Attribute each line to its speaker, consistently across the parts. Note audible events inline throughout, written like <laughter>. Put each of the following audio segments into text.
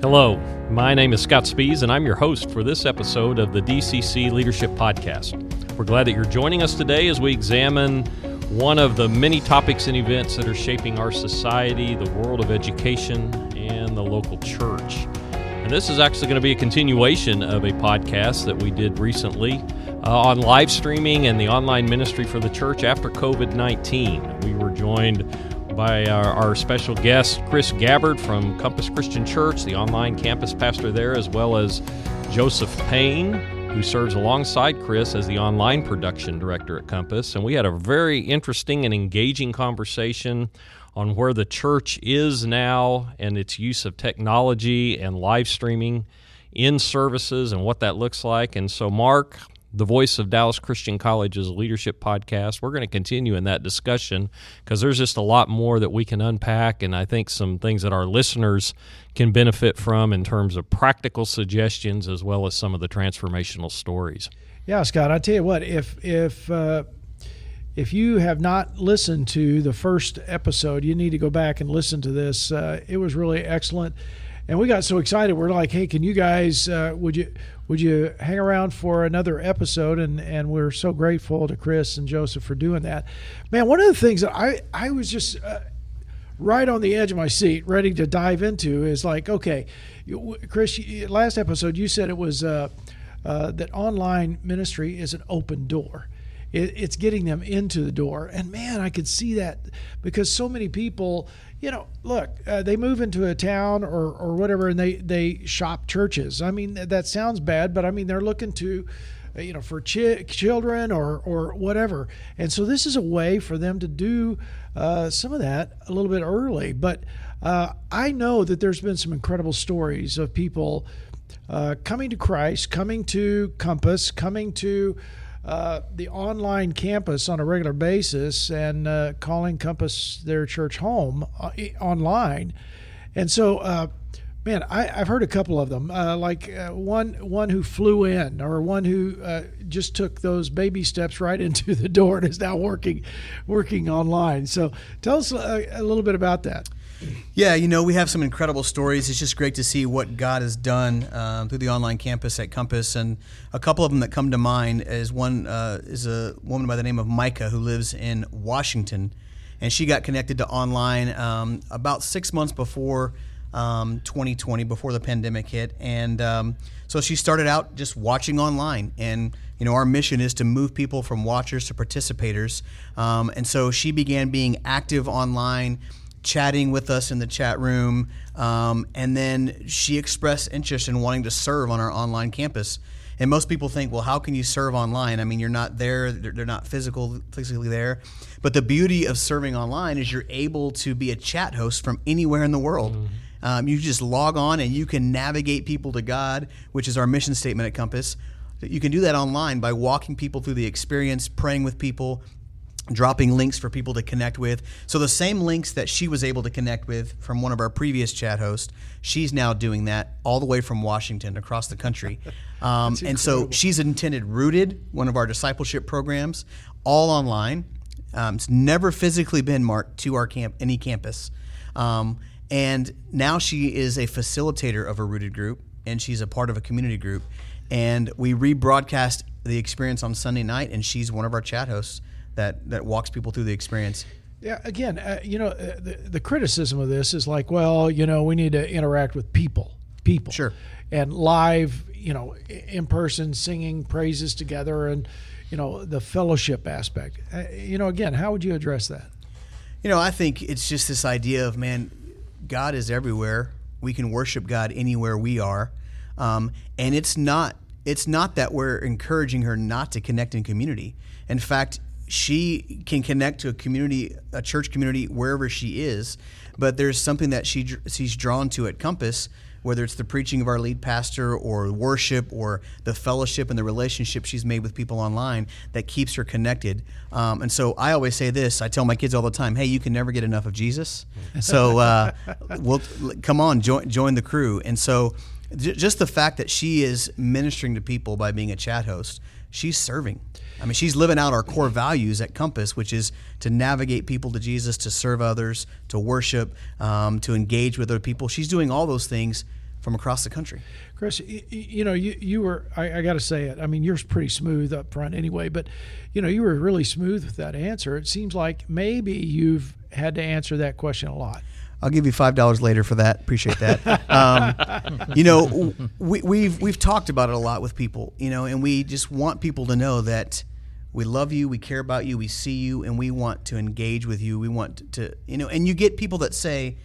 Speaker 1: Hello, my name is Scott Spees, and I'm your host for this episode of the DCC Leadership Podcast. We're glad that you're joining us today as we examine one of the many topics and events that are shaping our society, the world of education, and the local church. And this is actually going to be a continuation of a podcast that we did recently uh, on live streaming and the online ministry for the church after COVID 19. We were joined by our, our, special guest, Chris Gabbard from Compass Christian Church, the online campus pastor there, as well as Joseph Payne, who serves alongside Chris as the online production director at Compass. And we had a very interesting and engaging conversation on where the church is now and its use of technology and live streaming in services and what that looks like. And so, Mark, the voice of Dallas Christian College's leadership podcast. We're going to continue in that discussion because there's just a lot more that we can unpack, and I think some things that our listeners can benefit from in terms of practical suggestions as well as some of the transformational stories.
Speaker 2: Yeah, Scott, I tell you what, if if uh, if you have not listened to the first episode, you need to go back and listen to this. Uh, it was really excellent and we got so excited. We're like, "Hey, can you guys uh, would you would you hang around for another episode?" And and we're so grateful to Chris and Joseph for doing that. Man, one of the things that I I was just uh, right on the edge of my seat, ready to dive into, is like, okay, Chris, last episode you said it was uh, uh, that online ministry is an open door. It's getting them into the door, and man, I could see that because so many people you know, look, uh, they move into a town or, or whatever, and they they shop churches. I mean, that sounds bad, but I mean they're looking to, uh, you know, for chi- children or or whatever. And so this is a way for them to do uh, some of that a little bit early. But uh, I know that there's been some incredible stories of people uh, coming to Christ, coming to Compass, coming to uh, the online campus on a regular basis and uh, calling Compass their church home uh, online. And so, uh, man, I, have heard a couple of them, like one one who flew in, or one who just took those baby steps right <laughs> into the door and is now working working online. So, tell us a, a little bit about that.
Speaker 3: Yeah, you know, we have some incredible stories. It's just great to see what God has done um, through the online campus at Compass. And a couple of them that come to mind is one uh, is a woman by the name of Micah who lives in Washington. And she got connected to online um, about six months before um, 2020, before the pandemic hit. And um, so she started out just watching online. And, you know, our mission is to move people from watchers to participators. Um, and so she began being active online chatting with us in the chat room. Um, and then she expressed interest in wanting to serve on our online campus. And most people think, well, how can you serve online? I mean, you're not there; they're, not physical, physically there. But the beauty of serving online is you're able to be a chat host from anywhere in the world. Mm-hmm. Um, you just log on and you can navigate people to God, which is our mission statement at Compass. You can do that online by walking people through the experience, praying with people, dropping links for people to connect with. So the same links that she was able to connect with from one of our previous chat hosts, she's now doing that all the way from Washington across the country. <laughs> Um, and so she's intended Rooted, one of our discipleship programs, all online. Um, it's never physically been marked to our camp, any campus. Um, and now she is a facilitator of a Rooted group, and she's a part of a community group. And we rebroadcast the experience on Sunday night, and she's one of our chat hosts that that walks people through the experience.
Speaker 2: Yeah, again, uh, you know, uh, the, the criticism of this is like, well, you know, we need to interact with people, people,
Speaker 3: sure,
Speaker 2: and live, you know, in person, singing praises together, and you know, the fellowship aspect. Uh, you know, again, how would you address that?
Speaker 3: You know, I think it's just this idea of man, God is everywhere. We can worship God anywhere we are, um, and it's not it's not that we're encouraging her not to connect in community. In fact, she can connect to a community, a church community, wherever she is. But there's something that she she's drawn to at Compass, whether it's the preaching of our lead pastor or worship or the fellowship and the relationship she's made with people online that keeps her connected. Um, and so I always say this: I tell my kids all the time, "Hey, you can never get enough of Jesus. <laughs> So uh, we'll come on, join join the crew." And so just the fact that she is ministering to people by being a chat host she's serving. I mean, she's living out our core values at Compass, which is to navigate people to Jesus, to serve others, to worship, um, to engage with other people. She's doing all those things from across the country.
Speaker 2: Chris, you, you know, you, you were, I, I got to say it. I mean, you're pretty smooth up front anyway, but, you know, you were really smooth with that answer. It seems like maybe you've had to answer that question a lot.
Speaker 3: I'll give you five dollars later for that. Appreciate that. Um, you know, we, we've we've talked about it a lot with people. You know, and we just want people to know that we love you, we care about you, we see you, and we want to engage with you. We want to, you know, and you get people that say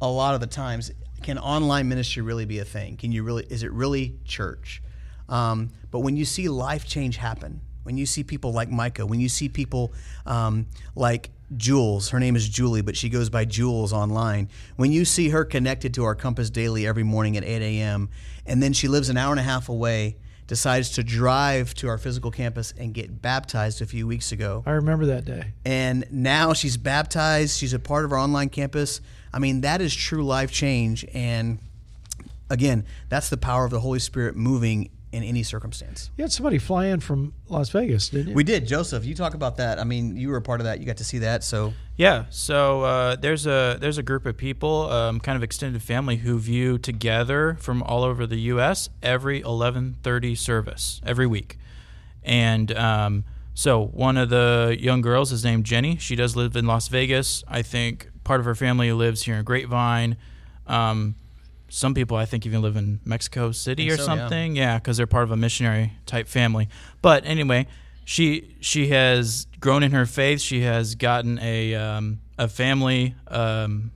Speaker 3: a lot of the times, can online ministry really be a thing? Can you really? Is it really church? Um, but when you see life change happen, when you see people like Micah, when you see people um, like Jules, her name is Julie, but she goes by Jules online. When you see her connected to our Compass Daily every morning at 8 a.m., and then she lives an hour and a half away, decides to drive to our physical campus and get baptized a few weeks ago.
Speaker 2: I remember that day.
Speaker 3: And now she's baptized, she's a part of our online campus. I mean, that is true life change. And again, that's the power of the Holy Spirit moving in any circumstance.
Speaker 2: You had somebody fly in from Las Vegas, didn't you?
Speaker 3: We did, Joseph. You talk about that. I mean, you were a part of that. You got to see that. So
Speaker 4: yeah. So uh, there's a there's a group of people, um, kind of extended family, who view together from all over the U.S. every 11:30 service every week, and um, so one of the young girls is named Jenny. She does live in Las Vegas. I think part of her family lives here in Grapevine. Um, some people I think even live in Mexico City or
Speaker 3: so,
Speaker 4: something. Yeah, because they're part of a missionary type family. But anyway, she she has grown in her faith. She has gotten a um, a family. Um,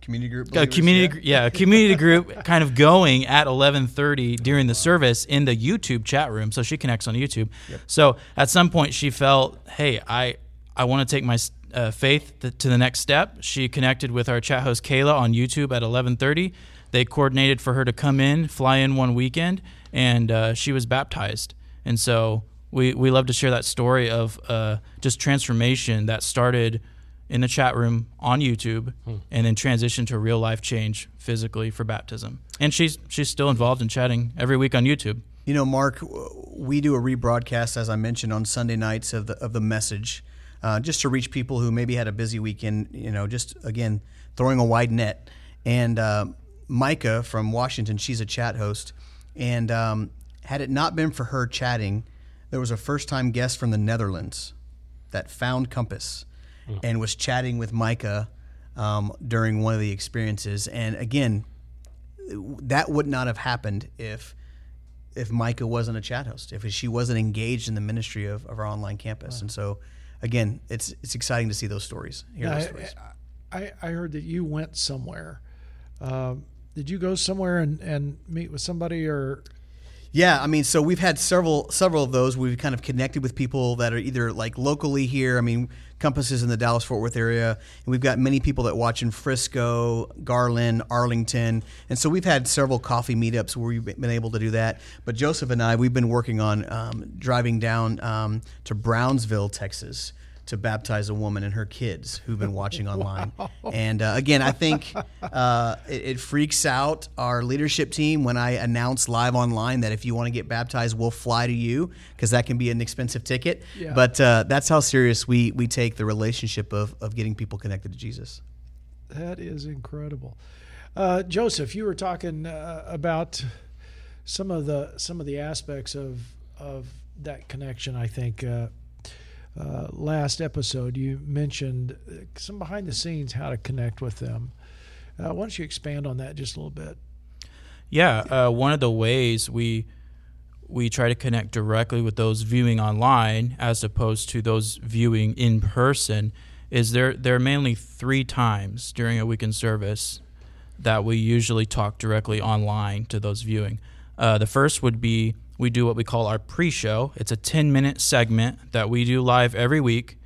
Speaker 3: community group.
Speaker 4: a community,
Speaker 3: yeah.
Speaker 4: gr- yeah, a community group <laughs> kind of going at 11:30 during the service in the YouTube chat room. So she connects on YouTube. So at some point she felt, hey, I I want to take my uh, faith th- to the next step. She connected with our chat host Kayla on YouTube at 11:30. They coordinated for her to come in, fly in one weekend, and uh, she was baptized. And so we we love to share that story of uh, just transformation that started in the chat room on YouTube, and then transitioned to real life change physically for baptism. And she's she's still involved in chatting every week on YouTube.
Speaker 3: You know, Mark, we do a rebroadcast, as I mentioned, on Sunday nights of the of the message, uh, just to reach people who maybe had a busy weekend. You know, just again throwing a wide net. And uh, Micah from Washington, she's a chat host, and um, had it not been for her chatting, there was a first time guest from the Netherlands that found Compass and was chatting with Micah um, during one of the experiences. And again, that would not have happened if if Micah wasn't a chat host, if she wasn't engaged in the ministry of, of our online campus. And so, again, it's it's exciting to see those stories. Hear those stories.
Speaker 2: I, I heard that you went somewhere. Um, did you go somewhere and, and meet with somebody or
Speaker 3: Yeah, I mean, so we've had several several of those. We've kind of connected with people that are either like locally here. I mean, Compass is in the Dallas Fort Worth area, and we've got many people that watch in Frisco, Garland, Arlington, and so we've had several coffee meetups where we've been able to do that. But Joseph and I, we've been working on um, driving down um, to Brownsville, Texas. To baptize a woman and her kids who've been watching <laughs> online, and uh, again, I think uh, it, it freaks out our leadership team when I announce live online that if you want to get baptized, we'll fly to you because that can be an expensive ticket.
Speaker 2: Yeah.
Speaker 3: But uh, that's how serious we we take the relationship of of getting people connected to Jesus.
Speaker 2: That is incredible, uh, Joseph. You were talking uh, about some of the some of the aspects of of that connection. I think uh, last episode you mentioned uh, some behind the scenes how to connect with them. Uh, why don't you expand on that just a little bit?
Speaker 4: Yeah, uh, one of the ways we we try to connect directly with those viewing online as opposed to those viewing in person is there there are mainly three times during a weekend service that we usually talk directly online to those viewing. Uh, the first would be we do what we call our pre-show. It's a 10 minute segment that we do live every week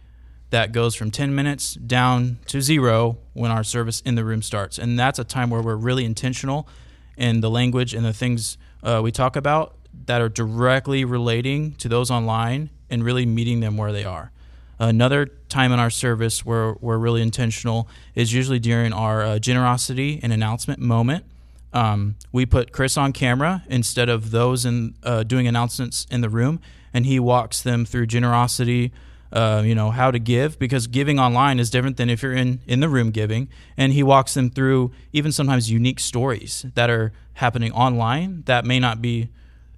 Speaker 4: that goes from 10 minutes down to zero when our service in the room starts. And that's a time where we're really intentional in the language and the things uh, we talk about that are directly relating to those online and really meeting them where they are. Another time in our service where we're really intentional is usually during our uh, generosity and announcement moment. Um, we put Chris on camera instead of those in uh, doing announcements in the room, and he walks them through generosity. Uh, you know how to give because giving online is different than if you're in in the room giving and he walks them through even sometimes unique stories that are happening online that may not be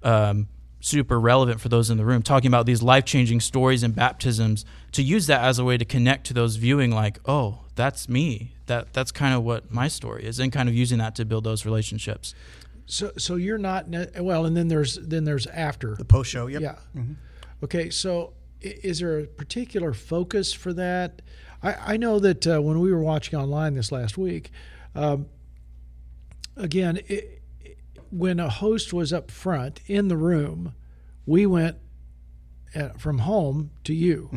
Speaker 4: um, super relevant for those in the room talking about these life-changing stories and baptisms to use that as a way to connect to those viewing like oh that's me that that's kind of what my story is and kind of using that to build those relationships
Speaker 2: So so you're not well, and then there's then there's after.
Speaker 3: The post show. Yep.
Speaker 2: Yeah. Okay. So is there a particular focus for that? I, I know that uh, when we were watching online this last week, um, again, it, when a host was up front in the room, we went uh, from home to you.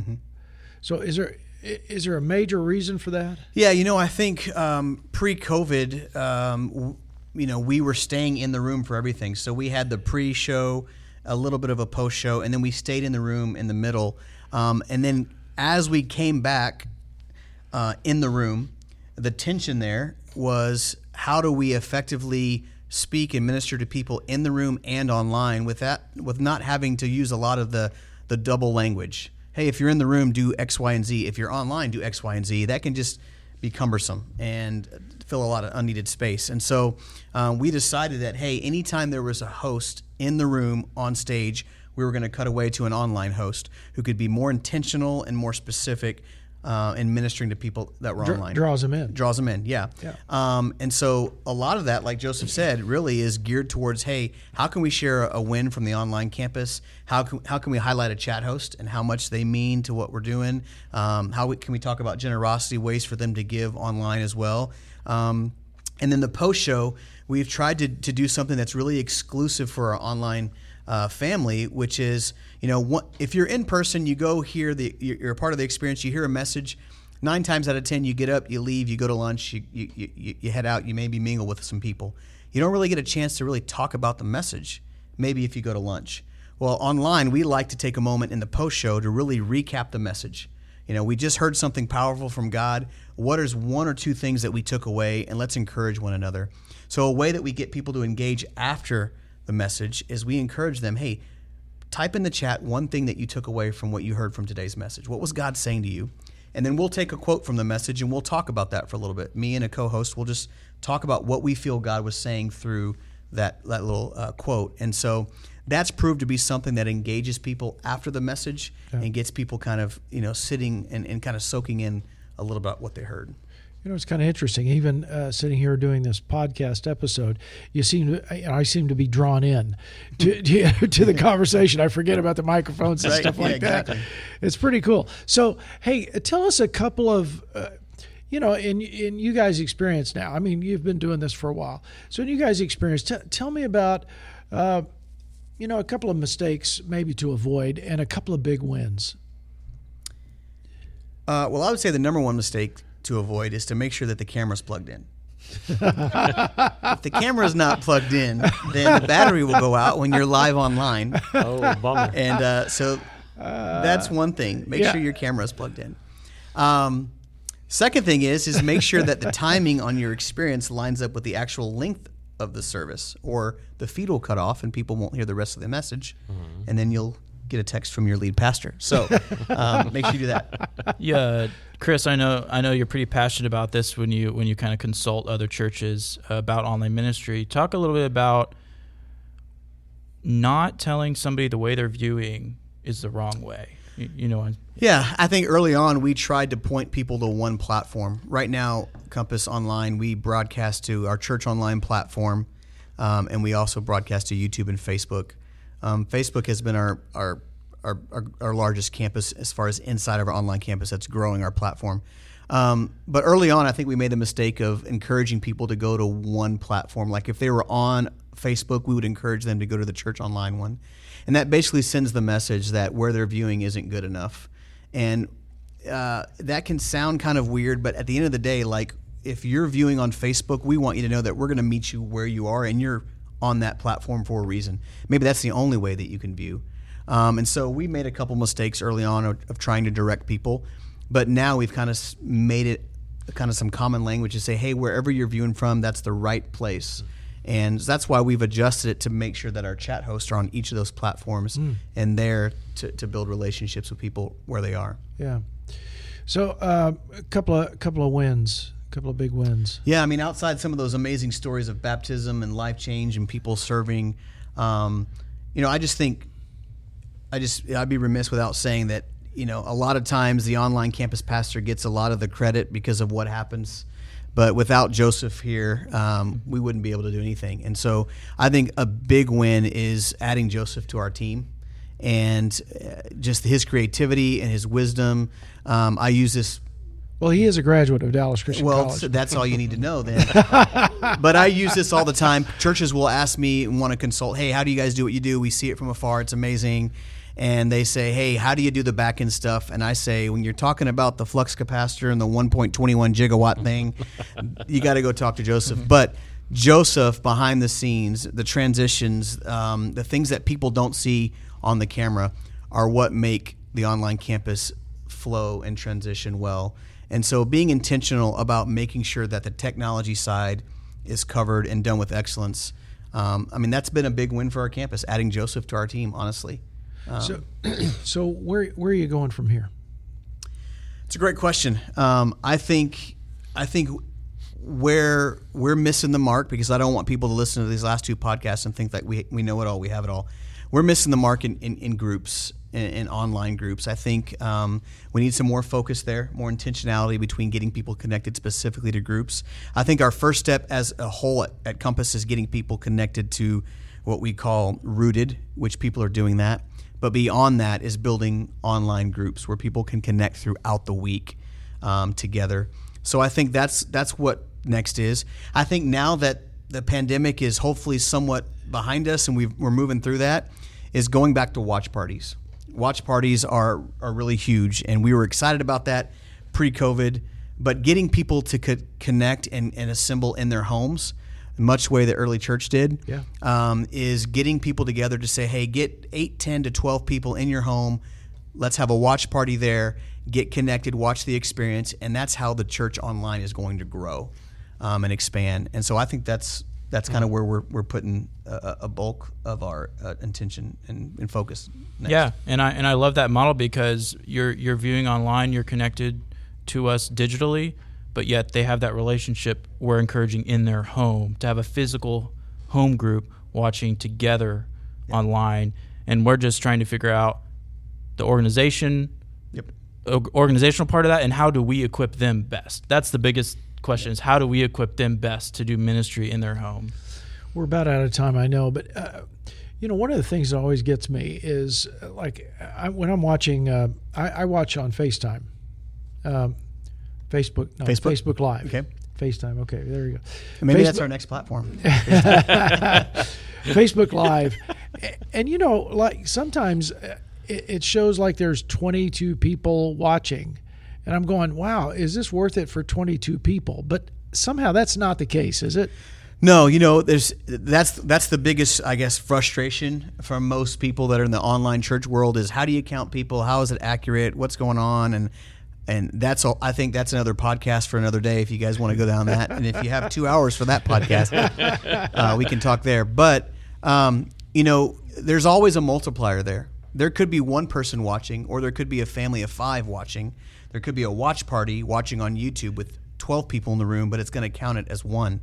Speaker 2: So is there i- is there a major reason for that?
Speaker 3: Yeah, you know, I think um, pre-COVID, um, you know, we were staying in the room for everything. So we had the pre-show, a little bit of a post-show, and then we stayed in the room in the middle. Um, and then as we came back uh, in the room, the tension there was how do we effectively speak and minister to people in the room and online with that with not having to use a lot of the the double language. Hey, if you're in the room, do X, Y, and Z. If you're online, do X, Y, and Z. That can just be cumbersome and fill a lot of unneeded space. And so uh, we decided that hey, anytime there was a host in the room on stage, we were going to cut away to an online host who could be more intentional and more specific uh, in ministering to people that were online.
Speaker 2: draws them in.
Speaker 3: draws them in yeah,
Speaker 2: Yeah.
Speaker 3: Um, and so a lot of that like joseph said really is geared towards hey how can we share a win from the online campus? How can, how can we highlight a chat host and how much they mean to what we're doing? Um, how we, can we talk about generosity ways for them to give online as well? Um, and then the post show we've tried to, to do something that's really exclusive for our online uh, family, which is you know if you're in person, you go hear the you're a part of the experience. You hear a message. Nine times out of ten, you get up, you leave, you go to lunch, you, you, you, you head out, you maybe mingle with some people. You don't really get a chance to really talk about the message. Maybe if you go to lunch. Well, online, we like to take a moment in the post show to really recap the message. You know, we just heard something powerful from God. What is one or two things that we took away, and let's encourage one another. So, a way that we get people to engage after the message is we encourage them, hey, type in the chat one thing that you took away from what you heard from today's message. What was God saying to you? And then we'll take a quote from the message and we'll talk about that for a little bit. Me and a co host will just talk about what we feel God was saying through that, that little uh, quote. And so that's proved to be something that engages people after the message and gets people kind of, you know, sitting and, and kind of soaking in a little about what they heard.
Speaker 2: You know, it's kind of interesting. Even uh, sitting here doing this podcast episode, you seem to, I I seem to be drawn in to, to, <laughs> to the <laughs> conversation. I forget about the microphones and
Speaker 3: Right.
Speaker 2: stuff
Speaker 3: Yeah,
Speaker 2: like
Speaker 3: exactly.
Speaker 2: that. It's pretty cool. So, hey, tell us a couple of, uh, you know, in in you guys' experience now. I mean, you've been doing this for a while. So, in you guys' experience, t- tell me about, uh, you know, a couple of mistakes maybe to avoid and a couple of big wins.
Speaker 3: Uh, well, I would say the number one mistake to avoid is to make sure that the camera's plugged in. <laughs> if the camera is not plugged in, then the battery will go out when you're live online,
Speaker 1: Oh, bummer.
Speaker 3: and uh, so that's one thing. Make
Speaker 2: yeah.
Speaker 3: sure your camera is plugged in. Um, second thing is is make sure that the timing on your experience lines up with the actual length of the service, or the feed will cut off and people won't hear the rest of the message, and then you'll get a text from your lead pastor. So um, make sure you do that. <laughs>
Speaker 4: Yeah, Chris, I know I know you're pretty passionate about this when you when you kind of consult other churches about online ministry. Talk a little bit about not telling somebody the way they're viewing is the wrong way. You, you know,
Speaker 3: Yeah, I think early on we tried to point people to one platform. Right now, Compass Online, we broadcast to our church online platform, um, and we also broadcast to YouTube and Facebook. Um, Facebook has been our, our our, our our largest campus as far as inside of our online campus that's growing our platform. Um, but early on, I think we made the mistake of encouraging people to go to one platform. Like if they were on Facebook, we would encourage them to go to the church online one. And that basically sends the message that where they're viewing isn't good enough. And uh, that can sound kind of weird, but at the end of the day, like if you're viewing on Facebook, we want you to know that we're going to meet you where you are and you're on that platform for a reason. Maybe that's the only way that you can view. Um, and so we made a couple mistakes early on of, of trying to direct people, but now we've kind of made it kind of some common language to say, hey, wherever you're viewing from, that's the right place. And that's why we've adjusted it to make sure that our chat hosts are on each of those platforms and there to, to build relationships with people where they are.
Speaker 2: Yeah. So uh, a couple of couple of wins, couple of big wins.
Speaker 3: Yeah, I mean, outside some of those amazing stories of baptism and life change and people serving, um, you know, I just think, I just, I'd be remiss without saying that, you know, a lot of times the online campus pastor gets a lot of the credit because of what happens. But without Joseph here, um, we wouldn't be able to do anything. And so I think a big win is adding Joseph to our team and uh, just his creativity and his wisdom. Um, I use this
Speaker 2: Well, he is a graduate of Dallas Christian
Speaker 3: well,
Speaker 2: College.
Speaker 3: so that's all you need to know then. <laughs> but I use this all the time. Churches will ask me and want to consult. Hey, how do you guys do what you do? We see it from afar. It's amazing. And they say, hey, how do you do the back end stuff? And I say, when you're talking about the flux capacitor and the 1.21 gigawatt thing, <laughs> you got to go talk to Joseph. But Joseph, behind the scenes, the transitions, um, the things that people don't see on the camera are what make the online campus flow and transition well. And so being intentional about making sure that the technology side is covered and done with excellence. Um, I mean, that's been a big win for our campus, adding Joseph to our team, honestly.
Speaker 2: so, <clears throat> so where where are you going from here?
Speaker 3: It's a great question. Um, I think I think where we're missing the mark because I don't want people to listen to these last two podcasts and think that we we know it all, we have it all. We're missing the mark in, in, in groups, in, in online groups. I think um, we need some more focus there, more intentionality between getting people connected specifically to groups. I think our first step as a whole at, at Compass is getting people connected to what we call rooted, which people are doing that. But beyond that is building online groups where people can connect throughout the week um, together. So I think that's that's what next is. I think now that the pandemic is hopefully somewhat behind us and we we're moving through that, is going back to watch parties. Watch parties are are really huge, and we were excited about that pre-COVID. But getting people to co- connect and, and assemble in their homes, much way the early church did,
Speaker 2: Yeah.
Speaker 3: um, is getting people together to say, hey, get 8, 10 to 12 people in your home. Let's have a watch party there, get connected, watch the experience. And that's how the church online is going to grow um, and expand. And so I think that's that's kind of where we're, we're putting a, a bulk of our uh, intention and, and focus. Next.
Speaker 4: Yeah, and I and I love that model because you're you're viewing online, you're connected to us digitally, but yet they have that relationship we're encouraging in their home to have a physical home group watching together online, and we're just trying to figure out the organization,
Speaker 3: Yep.
Speaker 4: organizational part of that, and how do we equip them best? That's the biggest question: is how do we equip them best to do ministry in their home?
Speaker 2: We're about out of time, I know, but uh, you know, one of the things that always gets me is uh, like I, when I'm watching. Uh, I, I watch on FaceTime, um, Facebook, no,
Speaker 3: Facebook?
Speaker 2: Facebook Live.
Speaker 3: Okay.
Speaker 2: FaceTime. Okay, there you go.
Speaker 3: Maybe
Speaker 2: Facebook-
Speaker 3: that's our next platform. <laughs>
Speaker 2: Facebook Live, and you know, like sometimes uh, it, it shows like there's 22 people watching, and I'm going, "Wow, is this worth it for 22 people?" But somehow that's not the case, is it?
Speaker 3: No, you know, there's that's that's the biggest, I guess, frustration from most people that are in the online church world is how do you count people? How is it accurate? What's going on? And and that's all. I think that's another podcast for another day if you guys want to go down that. And if you have two hours for that podcast, uh, we can talk there. But um, you know, there's always a multiplier there. There could be one person watching, or there could be a family of five watching. There could be a watch party watching on YouTube with 12 people in the room, but it's going to count it as one.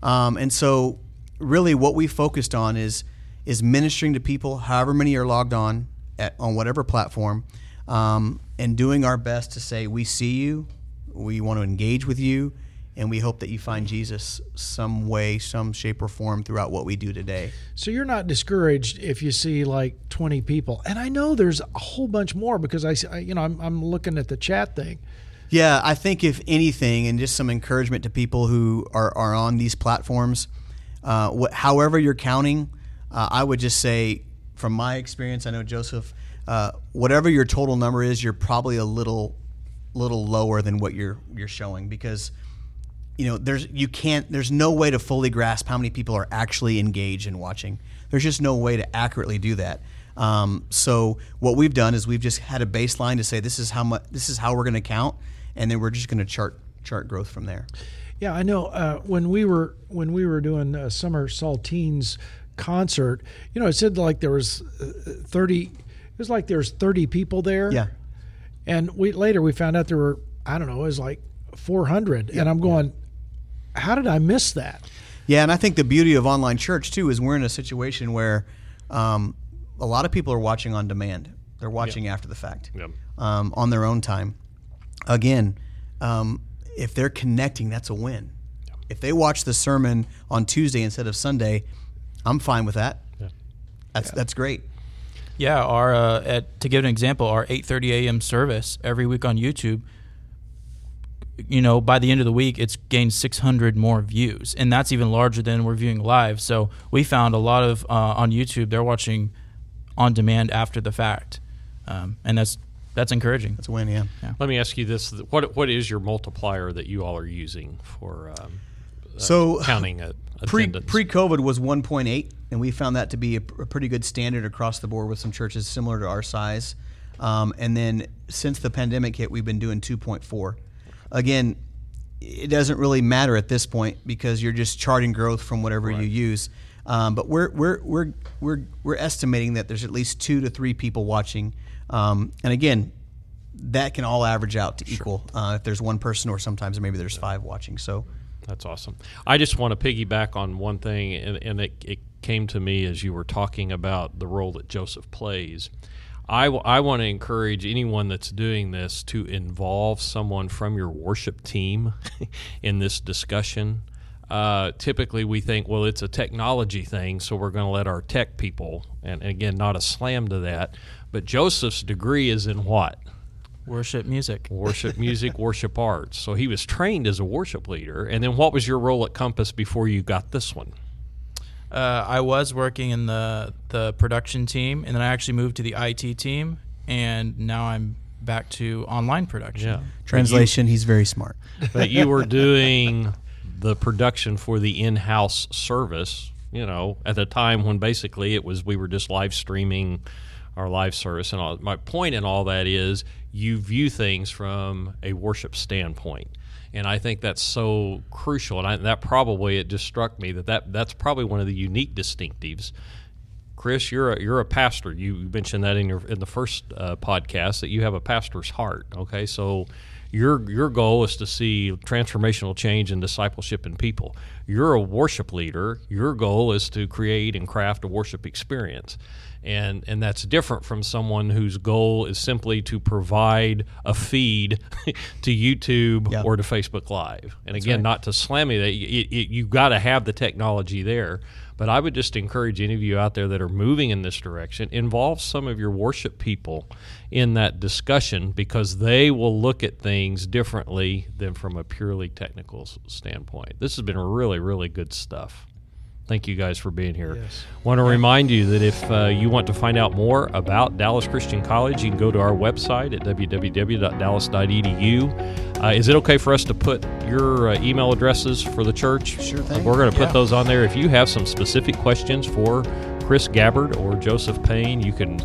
Speaker 3: Um, and so, really, what we focused on is is ministering to people, however many are logged on at, on whatever platform, um, and doing our best to say, "We see you, we want to engage with you, and we hope that you find Jesus some way, some shape or form throughout what we do today."
Speaker 2: So you're not discouraged if you see like 20 people, and I know there's a whole bunch more because I, you know, I'm, I'm looking at the chat thing.
Speaker 3: Yeah, I think if anything, and just some encouragement to people who are, are on these platforms, uh, however you're counting, uh, I would just say, from my experience, I know Joseph, uh, whatever your total number is, you're probably a little, little lower than what you're you're showing because, you know, there's you can't there's no way to fully grasp how many people are actually engaged in watching. There's just no way to accurately do that. Um, so what we've done is we've just had a baseline to say this is how much this is how we're going to count, and then we're just going to chart chart growth from there.
Speaker 2: Yeah, I know. Uh, when we were when we were doing uh, summer saltines concert, you know, it said like there was uh, thirty. It was like there's thirty people there.
Speaker 3: Yeah.
Speaker 2: And we later we found out there were I don't know it was like four hundred, and I'm going, how did I miss that?
Speaker 3: Yeah, and I think the beauty of online church too is we're in a situation where um, a lot of people are watching on demand. They're watching after the fact,
Speaker 1: Yep.
Speaker 3: um, on their own time. Again, um, if they're connecting, that's a win. If they watch the sermon on Tuesday instead of Sunday, I'm fine with that.
Speaker 1: Yeah.
Speaker 3: That's that's great.
Speaker 4: Yeah, our uh, at, to give an example, our 8:30 a.m. service every week on YouTube. You know, by the end of the week, it's gained 600 more views, and that's even larger than we're viewing live. So we found a lot of uh, on YouTube they're watching on demand after the fact, um, and that's that's encouraging.
Speaker 3: That's a win. Yeah.
Speaker 1: Let me ask you this: What what is your multiplier that you all are using for um, uh,
Speaker 3: So
Speaker 1: counting a, <laughs>
Speaker 3: pre pre COVID was 1.8, and we found that to be a, a pretty good standard across the board with some churches similar to our size. Um, and then since the pandemic hit, we've been doing 2.4. Again, it doesn't really matter at this point because you're just charting growth from whatever you use. Um, but we're, we're, we're, we're, we're estimating that there's at least two to three people watching. Um, and again, that can all average out to equal uh, if there's one person or sometimes maybe there's five watching. So
Speaker 1: That's awesome. I just want to piggyback on one thing, and, and it, it came to me as you were talking about the role that Joseph plays. I, w- I want to encourage anyone that's doing this to involve someone from your worship team <laughs> in this discussion. Uh, typically, we think, well, it's a technology thing, so we're going to let our tech people, and again, not a slam to that, but Joseph's degree is in what?
Speaker 4: Worship music.
Speaker 1: worship <laughs> music, worship arts. So he was trained as a worship leader. And then what was your role at Compass before you got this one?
Speaker 4: Uh, I was working in the the production team, and then I actually moved to the IT team, and now I'm back to online production.
Speaker 3: translation, he's very smart.
Speaker 1: But you were <laughs> doing the production for the in-house service, you know, at a time when basically it was we were just live streaming our live service and all. My point in all that is you view things from a worship standpoint. And I think that's so crucial, and I, that probably it just struck me that, that that's probably one of the unique distinctives Chris, you're a, you're a pastor. You mentioned that in your in the first uh, podcast that you have a pastor's heart. Okay, so your your goal is to see transformational change and discipleship in people. You're a worship leader. Your goal is to create and craft a worship experience. And, and that's different from someone whose goal is simply to provide a feed <laughs> to YouTube
Speaker 3: Yeah.
Speaker 1: or to Facebook Live. And again, not to slam you, that it, it, you got to have the technology there. But I would just encourage any of you out there that are moving in this direction, involve some of your worship people in that discussion because they will look at things differently than from a purely technical standpoint. This has been really, really good stuff. Thank you guys for being here.
Speaker 2: Yes.
Speaker 1: Want to remind you that if uh, you want to find out more about Dallas Christian College, you can go to our website at www.dallas.edu. Uh, is it okay for us to put your uh, email addresses for the church?
Speaker 3: Sure thing.
Speaker 1: We're going to put
Speaker 2: Yeah.
Speaker 1: those on there. If you have some specific questions for Chris Gabbard or Joseph Payne, you can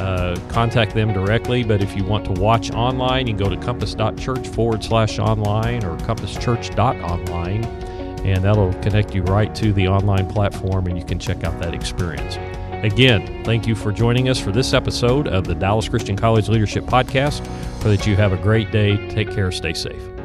Speaker 1: uh, contact them directly. But if you want to watch online, you can go to compass.church forward slash online or compasschurch.online, and that'll connect you right to the online platform and you can check out that experience. Again, thank you for joining us for this episode of the Dallas Christian College Leadership Podcast. Pray that you have a great day. Take care. Stay safe.